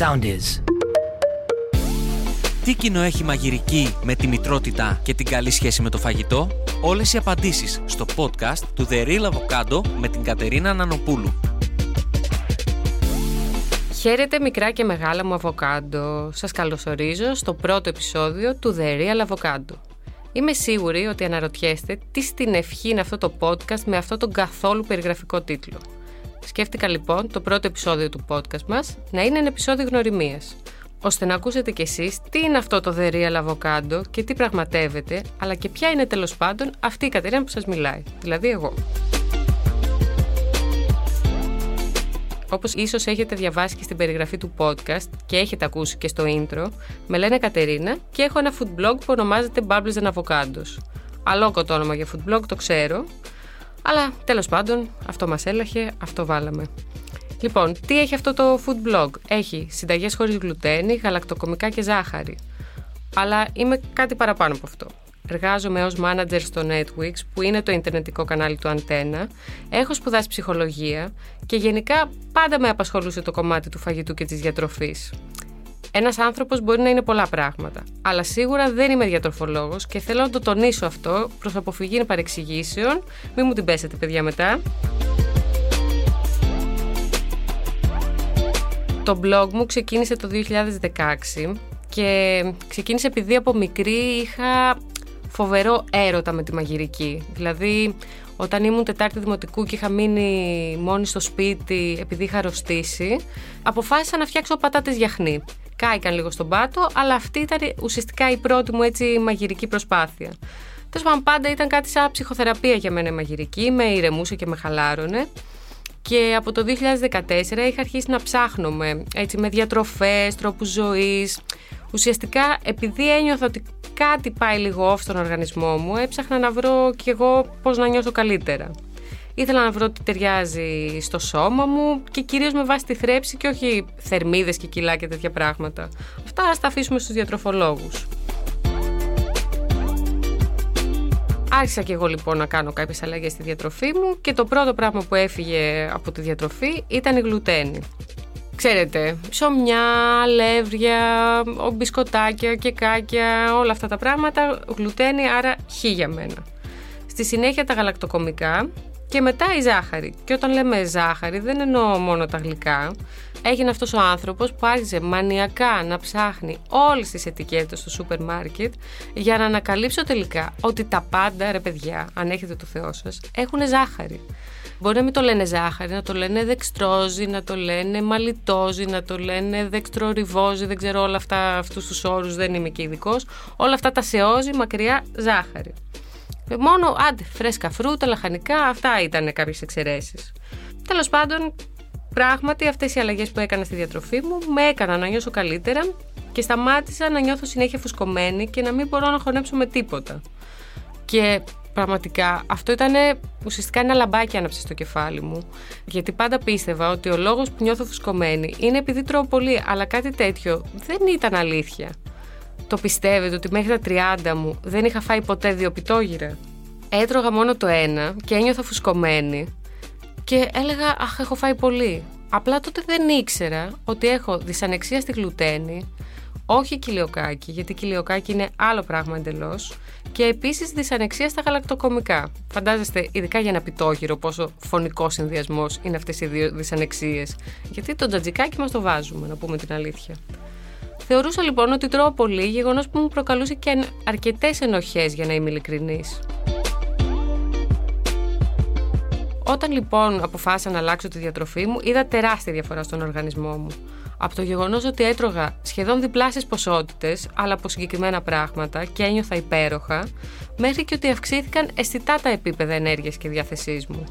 sound is. Τι κοινό έχει μαγειρική με τη μητρότητα και την καλή σχέση με το φαγητό; Όλες οι απαντήσεις στο podcast του The Real Avocado με την Κατερίνα Νανοπούλου. Χαίρετε μικρά και μεγάλα μου αβοκάντο. Σας καλωσορίζω στο πρώτο επεισόδιο του The Real Avocado. Είμαι σίγουρη ότι αναρωτιέστε τι στην ευχή είναι αυτό το podcast με αυτό τον καθόλου περιγραφικό τίτλο. Σκέφτηκα λοιπόν το πρώτο επεισόδιο του podcast μας να είναι ένα επεισόδιο γνωριμίας, ώστε να ακούσετε κι εσείς τι είναι αυτό το The Real Avocado και τι πραγματεύεται, αλλά και ποια είναι τέλος πάντων αυτή η Κατερίνα που σας μιλάει, δηλαδή εγώ. Όπως ίσως έχετε διαβάσει και στην περιγραφή του podcast και έχετε ακούσει και στο intro, με λένε Κατερίνα και έχω ένα food blog που ονομάζεται Bubbles and Avocados. Αλόκο το όνομα για food blog, το ξέρω, αλλά τέλος πάντων αυτό μας έλαχε, αυτό βάλαμε. Λοιπόν, τι έχει αυτό το food blog; Έχει συνταγές χωρίς γλουτένι, γαλακτοκομικά και ζάχαρη. Αλλά είμαι κάτι παραπάνω από αυτό. Εργάζομαι ως manager στο Netwix, που είναι το ιντερνετικό κανάλι του Αντένα. Έχω σπουδάσει ψυχολογία και γενικά πάντα με απασχολούσε το κομμάτι του φαγητού και της διατροφής. Ένας άνθρωπος μπορεί να είναι πολλά πράγματα. Αλλά σίγουρα δεν είμαι διατροφολόγος και θέλω να το τονίσω αυτό προς αποφυγή παρεξηγήσεων. Μην μου την πέσετε, παιδιά, μετά. Το blog μου ξεκίνησε το 2016 και ξεκίνησε επειδή από μικρή είχα φοβερό έρωτα με τη μαγειρική. Δηλαδή, όταν ήμουν Τετάρτη Δημοτικού και είχα μείνει μόνη στο σπίτι επειδή είχα αρρωστήσει, αποφάσισα να φτιάξω πατάτες γιαχνί. Κάηκαν λίγο στον πάτο, αλλά αυτή ήταν ουσιαστικά η πρώτη μου έτσι μαγειρική προσπάθεια. Τέλος πάντων, πάντα ήταν κάτι σαν ψυχοθεραπεία για μένα η μαγειρική, με ηρεμούσε και με χαλάρωνε. Και από το 2014 είχα αρχίσει να ψάχνω με, έτσι, με διατροφές, τρόπους ζωής. Ουσιαστικά επειδή ένιωθα ότι κάτι πάει λίγο off στον οργανισμό μου, έψαχνα να βρω κι εγώ πώς να νιώσω καλύτερα. Ήθελα να βρω τι ταιριάζει στο σώμα μου και κυρίως με βάση τη θρέψη και όχι θερμίδες και κιλά και τέτοια πράγματα. Αυτά ας τα αφήσουμε στους διατροφολόγους. Άρχισα και εγώ λοιπόν να κάνω κάποιες αλλαγές στη διατροφή μου και το πρώτο πράγμα που έφυγε από τη διατροφή ήταν η γλουτένη. Ξέρετε, ψωμιά, αλεύρια, μπισκοτάκια, κεκάκια, όλα αυτά τα πράγματα, γλουτένη, άρα χ για μένα. Στη συνέχεια τα γαλακτοκομικά και μετά η ζάχαρη. Και όταν λέμε ζάχαρη δεν εννοώ μόνο τα γλυκά. Έγινε αυτός ο άνθρωπος που άρχισε μανιακά να ψάχνει όλες τις ετικέτες στο σούπερ μάρκετ για να ανακαλύψω τελικά ότι τα πάντα, ρε παιδιά, αν έχετε το Θεό σας, έχουν ζάχαρη. Μπορεί να μην το λένε ζάχαρη, να το λένε δεξτρόζι, να το λένε μαλιτόζι, να το λένε δεξτροριβόζι, δεν ξέρω όλα αυτά, αυτούς τους όρους, δεν είμαι και ειδικός. Όλα αυτά τα σεόζι, μακριά ζάχαρη. Μόνο άντε, φρέσκα φρούτα, λαχανικά, αυτά ήταν κάποιες εξαιρέσεις. Τέλος πάντων, πράγματι αυτές οι αλλαγές που έκανα στη διατροφή μου με έκαναν να νιώσω καλύτερα και σταμάτησα να νιώθω συνέχεια φουσκωμένη και να μην μπορώ να χωνέψω με τίποτα. Και πραγματικά αυτό ήταν ουσιαστικά ένα λαμπάκι άναψε στο κεφάλι μου. Γιατί πάντα πίστευα ότι ο λόγος που νιώθω φουσκωμένη είναι επειδή τρώω πολύ, αλλά κάτι τέτοιο δεν ήταν αλήθεια. Το πιστεύετε ότι μέχρι τα 30 μου δεν είχα φάει ποτέ δύο πιτόγυρα; Έτρωγα μόνο το ένα και ένιωθα φουσκωμένη και έλεγα «Αχ, έχω φάει πολύ». Απλά τότε δεν ήξερα ότι έχω δυσανεξία στη γλουτένη, όχι κοιλιοκάκι, γιατί κοιλιοκάκι είναι άλλο πράγμα εντελώς, και επίσης δυσανεξία στα γαλακτοκομικά. Φαντάζεστε, ειδικά για ένα πιτόγυρο, πόσο φωνικός συνδυασμός είναι αυτές οι δύο δυσανεξίες. Γιατί το τζατζικάκι μας το βάζουμε, να πούμε την αλήθεια. Θεωρούσα λοιπόν ότι τρώω πολύ, γεγονός που μου προκαλούσε και αρκετές ενοχές, για να είμαι ειλικρινής. Όταν λοιπόν αποφάσισα να αλλάξω τη διατροφή μου, είδα τεράστια διαφορά στον οργανισμό μου. Από το γεγονός ότι έτρωγα σχεδόν διπλάσιες ποσότητες, αλλά από συγκεκριμένα πράγματα και ένιωθα υπέροχα, μέχρι και ότι αυξήθηκαν αισθητά τα επίπεδα ενέργειας και διάθεσής μου.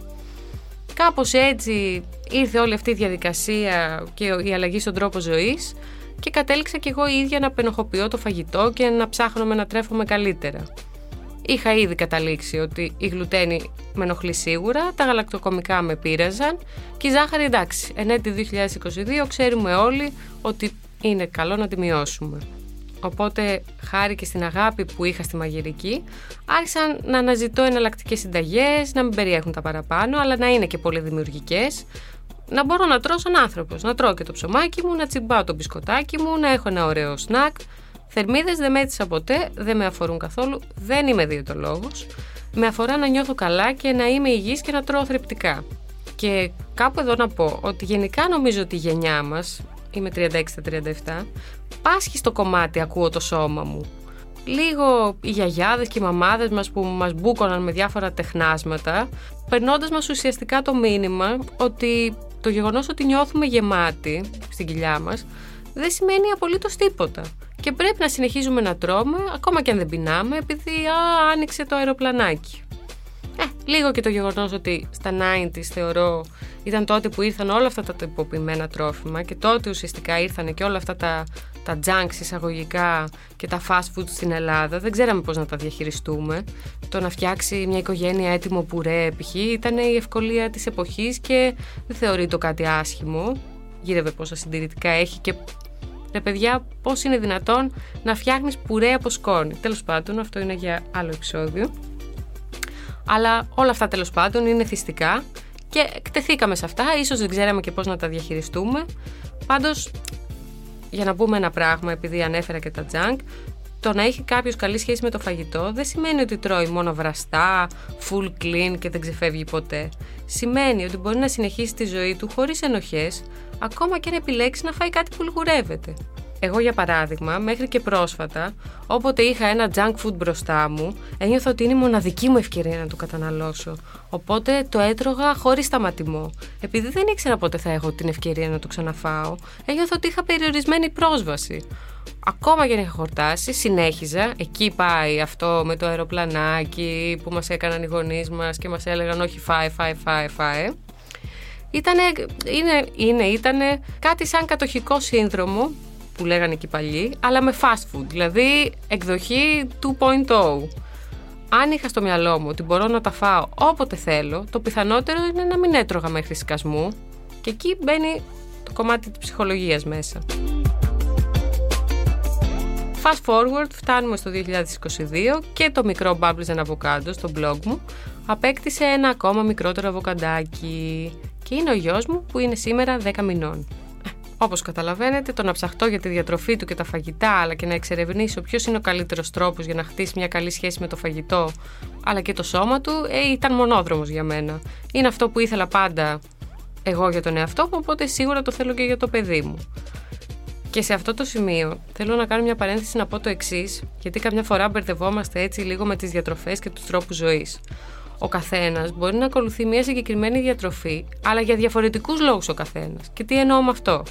Κάπως έτσι ήρθε όλη αυτή η διαδικασία και η αλλαγή στον τρόπο ζωής και κατέληξα κι εγώ ίδια να πενοχοποιώ το φαγητό και να ψάχνω να τρέφομαι καλύτερα. Είχα ήδη καταλήξει ότι η γλουτένη με ενοχλεί σίγουρα, τα γαλακτοκομικά με πείραζαν και η ζάχαρη εντάξει. Εν έτη 2022 ξέρουμε όλοι ότι είναι καλό να τη μειώσουμε. Οπότε, χάρη και στην αγάπη που είχα στη μαγειρική, άρχισαν να αναζητώ εναλλακτικές συνταγές, να μην περιέχουν τα παραπάνω, αλλά να είναι και πολύ δημιουργικές. Να μπορώ να τρώω σαν άνθρωπος. Να τρώω και το ψωμάκι μου, να τσιμπάω το μπισκοτάκι μου, να έχω ένα ωραίο σνακ. Θερμίδες δεν μέτρησα ποτέ, δεν με αφορούν καθόλου, δεν είμαι διαιτολόγος. Με αφορά να νιώθω καλά και να είμαι υγιής και να τρώω θρεπτικά. Και κάπου εδώ να πω ότι γενικά νομίζω ότι η γενιά μας, είμαι 36-37, πάσχει στο κομμάτι ακούω το σώμα μου. Λίγο οι γιαγιάδες και οι μαμάδες μας που μας μπούκωναν με διάφορα τεχνάσματα, περνώντας μας ουσιαστικά το μήνυμα ότι το γεγονός ότι νιώθουμε γεμάτοι στην κοιλιά μας δεν σημαίνει απολύτως τίποτα. Και πρέπει να συνεχίζουμε να τρώμε, ακόμα και αν δεν πεινάμε, επειδή α, άνοιξε το αεροπλανάκι. Ε, λίγο και το γεγονός ότι στα 90s θεωρώ ήταν τότε που ήρθαν όλα αυτά τα τυποποιημένα τρόφιμα και τότε ουσιαστικά ήρθαν και όλα αυτά τα, τα junks εισαγωγικά και τα fast food στην Ελλάδα. Δεν ξέραμε πώς να τα διαχειριστούμε. Το να φτιάξει μια οικογένεια έτοιμο πουρέ π.χ. ήταν η ευκολία της εποχής και δεν θεωρεί το κάτι άσχημο. Γύρευε πόσα συντηρητικά έχει και Ρε παιδιά, πώς είναι δυνατόν να φτιάχνεις πουρέ από σκόνη. Τέλος πάντων, αυτό είναι για άλλο επεισόδιο. Αλλά όλα αυτά τέλος πάντων είναι θυστικά και εκτεθήκαμε σε αυτά. Ίσως δεν ξέραμε και πώς να τα διαχειριστούμε. Πάντως, για να πούμε ένα πράγμα, επειδή ανέφερα και τα junk, το να έχει κάποιος καλή σχέση με το φαγητό δεν σημαίνει ότι τρώει μόνο βραστά, full clean και δεν ξεφεύγει ποτέ. Σημαίνει ότι μπορεί να συνεχίσει τη ζωή του χωρίς ενοχές, ακόμα και αν επιλέξεις να φάει κάτι που λιγουρεύεται. Εγώ, για παράδειγμα, μέχρι και πρόσφατα, όποτε είχα ένα junk food μπροστά μου, ένιωθα ότι είναι η μοναδική μου ευκαιρία να το καταναλώσω. Οπότε το έτρωγα χωρίς σταματημό. Επειδή δεν ήξερα πότε θα έχω την ευκαιρία να το ξαναφάω, ένιωθα ότι είχα περιορισμένη πρόσβαση. Ακόμα και αν είχα χορτάσει, συνέχιζα. Εκεί πάει αυτό με το αεροπλανάκι που μας έκαναν οι γονείς μας και μας έλεγαν όχι φάε, φάε, φάε, φάε. Ήτανε, είναι, είναι, ήτανε κάτι σαν κατοχικό σύνδρομο που λέγανε εκεί παλιοί, αλλά με fast food, δηλαδή εκδοχή 2.0. Αν είχα στο μυαλό μου ότι μπορώ να τα φάω όποτε θέλω, το πιθανότερο είναι να μην έτρωγα μέχρι σκασμού και εκεί μπαίνει το κομμάτι της ψυχολογίας μέσα. Fast forward, φτάνουμε στο 2022 και το μικρό Bubbles and Avocado στο blog μου απέκτησε ένα ακόμα μικρότερο αβοκαντάκι και είναι ο γιος μου που είναι σήμερα 10 μηνών. Όπως καταλαβαίνετε, το να ψαχτώ για τη διατροφή του και τα φαγητά, αλλά και να εξερευνήσω ποιος είναι ο καλύτερος τρόπος για να χτίσει μια καλή σχέση με το φαγητό, αλλά και το σώμα του, ε, ήταν μονόδρομος για μένα. Είναι αυτό που ήθελα πάντα εγώ για τον εαυτό μου, οπότε σίγουρα το θέλω και για το παιδί μου. Και σε αυτό το σημείο θέλω να κάνω μια παρένθεση να πω το εξής, γιατί καμιά φορά μπερδευόμαστε έτσι λίγο με τις διατροφές και τους τρόπους ζωής. Ο καθένας μπορεί να ακολουθεί μια συγκεκριμένη διατροφή, αλλά για διαφορετικούς λόγους ο καθένας. Και τι εννοώ με αυτό;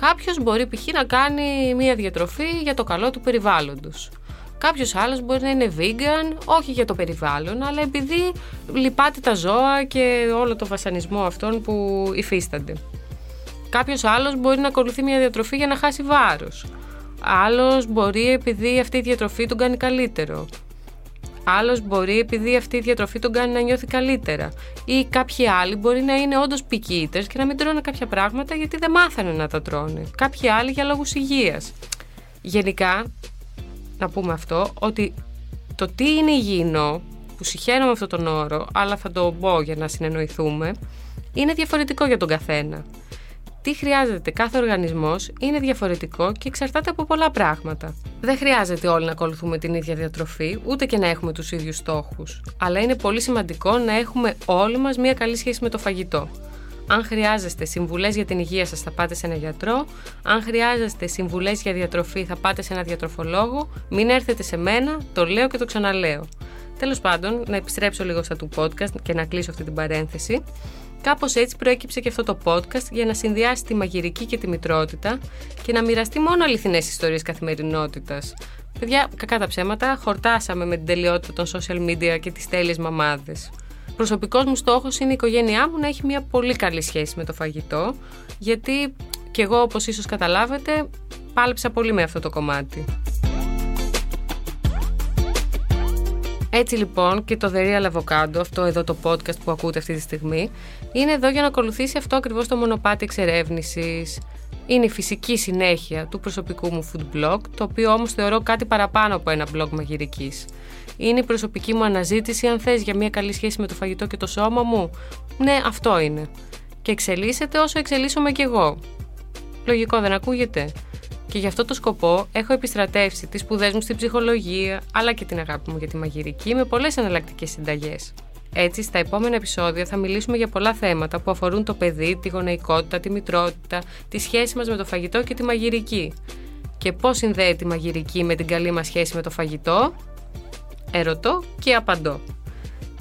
Κάποιος μπορεί π.χ. να κάνει μια διατροφή για το καλό του περιβάλλοντος. Κάποιος άλλος μπορεί να είναι vegan, όχι για το περιβάλλον, αλλά επειδή λυπάται τα ζώα και όλο το βασανισμό αυτών που υφίστανται. Κάποιος άλλος μπορεί να ακολουθεί μια διατροφή για να χάσει βάρος. Άλλος μπορεί επειδή αυτή η διατροφή τον κάνει καλύτερο. Άλλος μπορεί επειδή αυτή η διατροφή τον κάνει να νιώθει καλύτερα. Ή κάποιοι άλλοι μπορεί να είναι όντως picky και να μην τρώνε κάποια πράγματα γιατί δεν μάθανε να τα τρώνε. Κάποιοι άλλοι για λόγους υγείας. Γενικά, να πούμε αυτό, ότι το τι είναι υγιεινό, που συχαίνω με αυτόν τον όρο, αλλά θα το πω για να συνεννοηθούμε, είναι διαφορετικό για τον καθένα τι χρειάζεται κάθε οργανισμός είναι διαφορετικό και εξαρτάται από πολλά πράγματα. Δεν χρειάζεται όλοι να ακολουθούμε την ίδια διατροφή, ούτε και να έχουμε τους ίδιους στόχους. Αλλά είναι πολύ σημαντικό να έχουμε όλοι μας μια καλή σχέση με το φαγητό. Αν χρειάζεστε συμβουλές για την υγεία σας, θα πάτε σε ένα γιατρό. Αν χρειάζεστε συμβουλές για διατροφή, θα πάτε σε ένα διατροφολόγο. Μην έρθετε σε μένα, το λέω και το ξαναλέω. Τέλος πάντων, να επιστρέψω λίγο στα του podcast και να κλείσω αυτή την παρένθεση. Κάπως έτσι προέκυψε και αυτό το podcast για να συνδυάσει τη μαγειρική και τη μητρότητα και να μοιραστεί μόνο αληθινές ιστορίες καθημερινότητας. Παιδιά, κακά τα ψέματα, χορτάσαμε με την τελειότητα των social media και τις τέλειες μαμάδες. Προσωπικός μου στόχος είναι η οικογένειά μου να έχει μια πολύ καλή σχέση με το φαγητό, γιατί κι εγώ, όπως ίσως καταλάβετε, πάλεψα πολύ με αυτό το κομμάτι. Έτσι λοιπόν και το The Real Avocado, αυτό εδώ το podcast που ακούτε αυτή τη στιγμή, είναι εδώ για να ακολουθήσει αυτό ακριβώς το μονοπάτι εξερεύνησης. Είναι η φυσική συνέχεια του προσωπικού μου food blog, το οποίο όμως θεωρώ κάτι παραπάνω από ένα blog μαγειρικής. Είναι η προσωπική μου αναζήτηση αν θες για μια καλή σχέση με το φαγητό και το σώμα μου; Ναι, αυτό είναι. και εξελίσσεται όσο εξελίσσομαι κι εγώ. Λογικό δεν ακούγεται; Και γι' αυτό το σκοπό έχω επιστρατεύσει τις σπουδές μου στην ψυχολογία, αλλά και την αγάπη μου για τη μαγειρική με πολλές εναλλακτικές συνταγές. Έτσι, στα επόμενα επεισόδια θα μιλήσουμε για πολλά θέματα που αφορούν το παιδί, τη γονεϊκότητα, τη μητρότητα, τη σχέση μας με το φαγητό και τη μαγειρική. Και πώς συνδέει τη μαγειρική με την καλή μας σχέση με το φαγητό; Ερωτώ και απαντώ.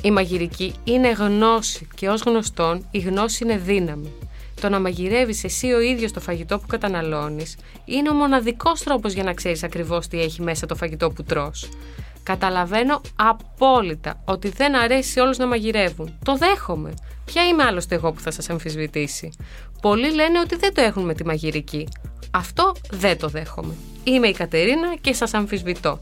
Η μαγειρική είναι γνώση και ως γνωστόν η γνώση είναι δύναμη. Το να μαγειρεύεις εσύ ο ίδιος το φαγητό που καταναλώνεις είναι ο μοναδικός τρόπος για να ξέρεις ακριβώς τι έχει μέσα το φαγητό που τρως. Καταλαβαίνω απόλυτα ότι δεν αρέσει σε όλους να μαγειρεύουν. Το δέχομαι. Ποια είμαι άλλωστε εγώ που θα σας αμφισβητήσει; Πολλοί λένε ότι δεν το έχουν με τη μαγειρική. Αυτό δεν το δέχομαι. Είμαι η Κατερίνα και σας αμφισβητώ.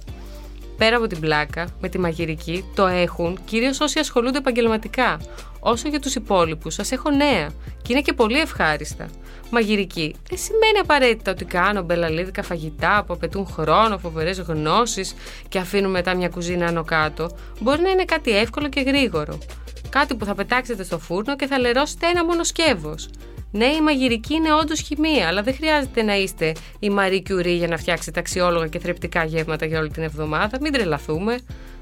Πέρα από την πλάκα, με τη μαγειρική το έχουν κυρίως όσοι ασχολούνται επαγγελματικά. Όσο για τους υπόλοιπους, σας έχω νέα και είναι και πολύ ευχάριστα. Μαγειρική δεν σημαίνει απαραίτητα ότι κάνω μπελαλίδικα φαγητά που απαιτούν χρόνο, φοβερές γνώσεις και αφήνουν μετά μια κουζίνα άνω κάτω. Μπορεί να είναι κάτι εύκολο και γρήγορο. Κάτι που θα πετάξετε στο φούρνο και θα λερώσετε ένα μόνο σκεύος. Ναι, η μαγειρική είναι όντως χημεία, αλλά δεν χρειάζεται να είστε η Μαρή Κιουρί για να φτιάξετε αξιόλογα και θρεπτικά γεύματα για όλη την εβδομάδα. Μην τρελαθούμε.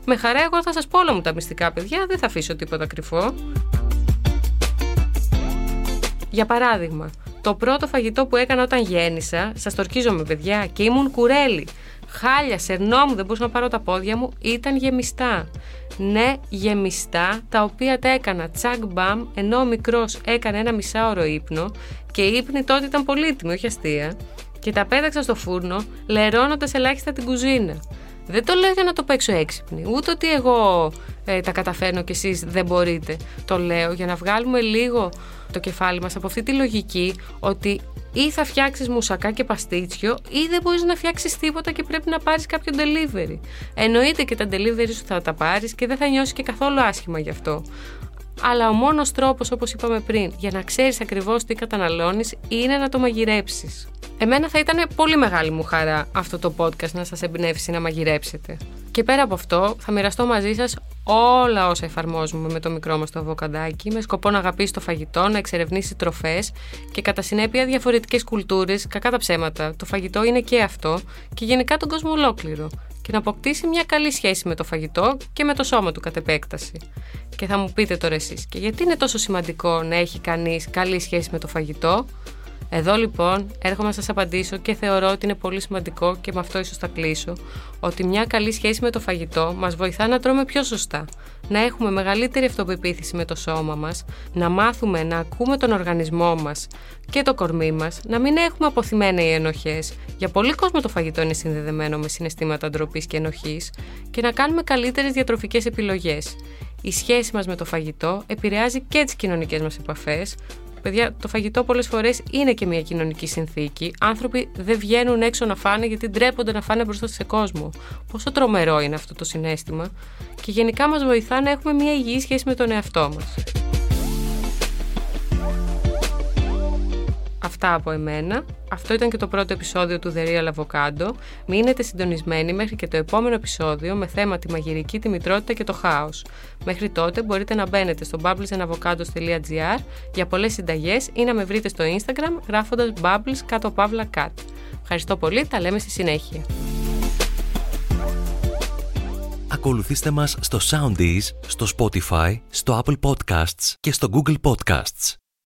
Με χαρά, εγώ θα σας πω όλα μου τα μυστικά, παιδιά, δεν θα αφήσω τίποτα κρυφό. Για παράδειγμα, το πρώτο φαγητό που έκανα όταν γέννησα, σας το ορκίζομαι, παιδιά, και ήμουν κουρέλι. Χάλια, σερνόμου, δεν μπορούσα να πάρω τα πόδια μου, ήταν γεμιστά. Ναι, γεμιστά, τα οποία τα έκανα τσακ μπαμ, ενώ ο μικρός έκανε ένα μισάωρο ύπνο και η ύπνη τότε ήταν πολύτιμη, όχι αστεία, και τα πέταξα στο φούρνο, λερώνοντας ελάχιστα την κουζίνα. Δεν το λέω για να το παίξω έξυπνη, ούτε ότι εγώ ε, τα καταφέρνω και εσείς δεν μπορείτε. Το λέω για να βγάλουμε λίγο το κεφάλι μας από αυτή τη λογική ότι ή θα φτιάξεις μουσακά και παστίτσιο ή δεν μπορείς να φτιάξεις τίποτα και πρέπει να πάρεις κάποιο delivery. Εννοείται και τα delivery σου θα τα πάρεις και δεν θα νιώσεις και καθόλου άσχημα γι' αυτό. Αλλά ο μόνος τρόπος όπως είπαμε πριν για να ξέρεις ακριβώς τι καταναλώνεις είναι να το μαγειρέψεις. Εμένα θα ήταν πολύ μεγάλη μου χαρά αυτό το podcast να σας εμπνεύσει να μαγειρέψετε. Και πέρα από αυτό, θα μοιραστώ μαζί σας όλα όσα εφαρμόζουμε με το μικρό μας το αβοκαντάκι, με σκοπό να αγαπήσει το φαγητό, να εξερευνήσει τροφές και κατά συνέπεια διαφορετικές κουλτούρες, κακά τα ψέματα. Το φαγητό είναι και αυτό και γενικά τον κόσμο ολόκληρο. Και να αποκτήσει μια καλή σχέση με το φαγητό και με το σώμα του κατ' επέκταση. Και θα μου πείτε τώρα εσείς, και γιατί είναι τόσο σημαντικό να έχει κανείς καλή σχέση με το φαγητό, εδώ λοιπόν έρχομαι να σας απαντήσω και θεωρώ ότι είναι πολύ σημαντικό και με αυτό ίσως θα κλείσω ότι μια καλή σχέση με το φαγητό μας βοηθά να τρώμε πιο σωστά, να έχουμε μεγαλύτερη αυτοπεποίθηση με το σώμα μας, να μάθουμε να ακούμε τον οργανισμό μας και το κορμί μας, να μην έχουμε αποθυμένα οι ενοχές. Για πολλοί κόσμο το φαγητό είναι συνδεδεμένο με συναισθήματα ντροπής και ενοχής και να κάνουμε καλύτερες διατροφικές επιλογές. Η σχέση μας με το φαγητό επηρεάζει και τις κοινωνικές μας επαφές, Παιδιά, το φαγητό πολλές φορές είναι και μια κοινωνική συνθήκη. Άνθρωποι δεν βγαίνουν έξω να φάνε γιατί ντρέπονται να φάνε μπροστά σε κόσμο. Πόσο τρομερό είναι αυτό το συνέστημα. Και γενικά μας βοηθά να έχουμε μια υγιή σχέση με τον εαυτό μας. Αυτά από εμένα. Αυτό ήταν και το πρώτο επεισόδιο του The Real Avocado. Μείνετε συντονισμένοι μέχρι και το επόμενο επεισόδιο με θέμα τη μαγειρική, τη μητρότητα και το χάος. Μέχρι τότε μπορείτε να μπαίνετε στο bubblesandavocados.gr για πολλές συνταγές ή να με βρείτε στο Instagram γράφοντας bubbles κάτω παύλα cat. Ευχαριστώ πολύ, τα λέμε στη συνέχεια. Ακολουθήστε μας στο Soundees, στο Spotify, στο Apple Podcasts και στο Google Podcasts.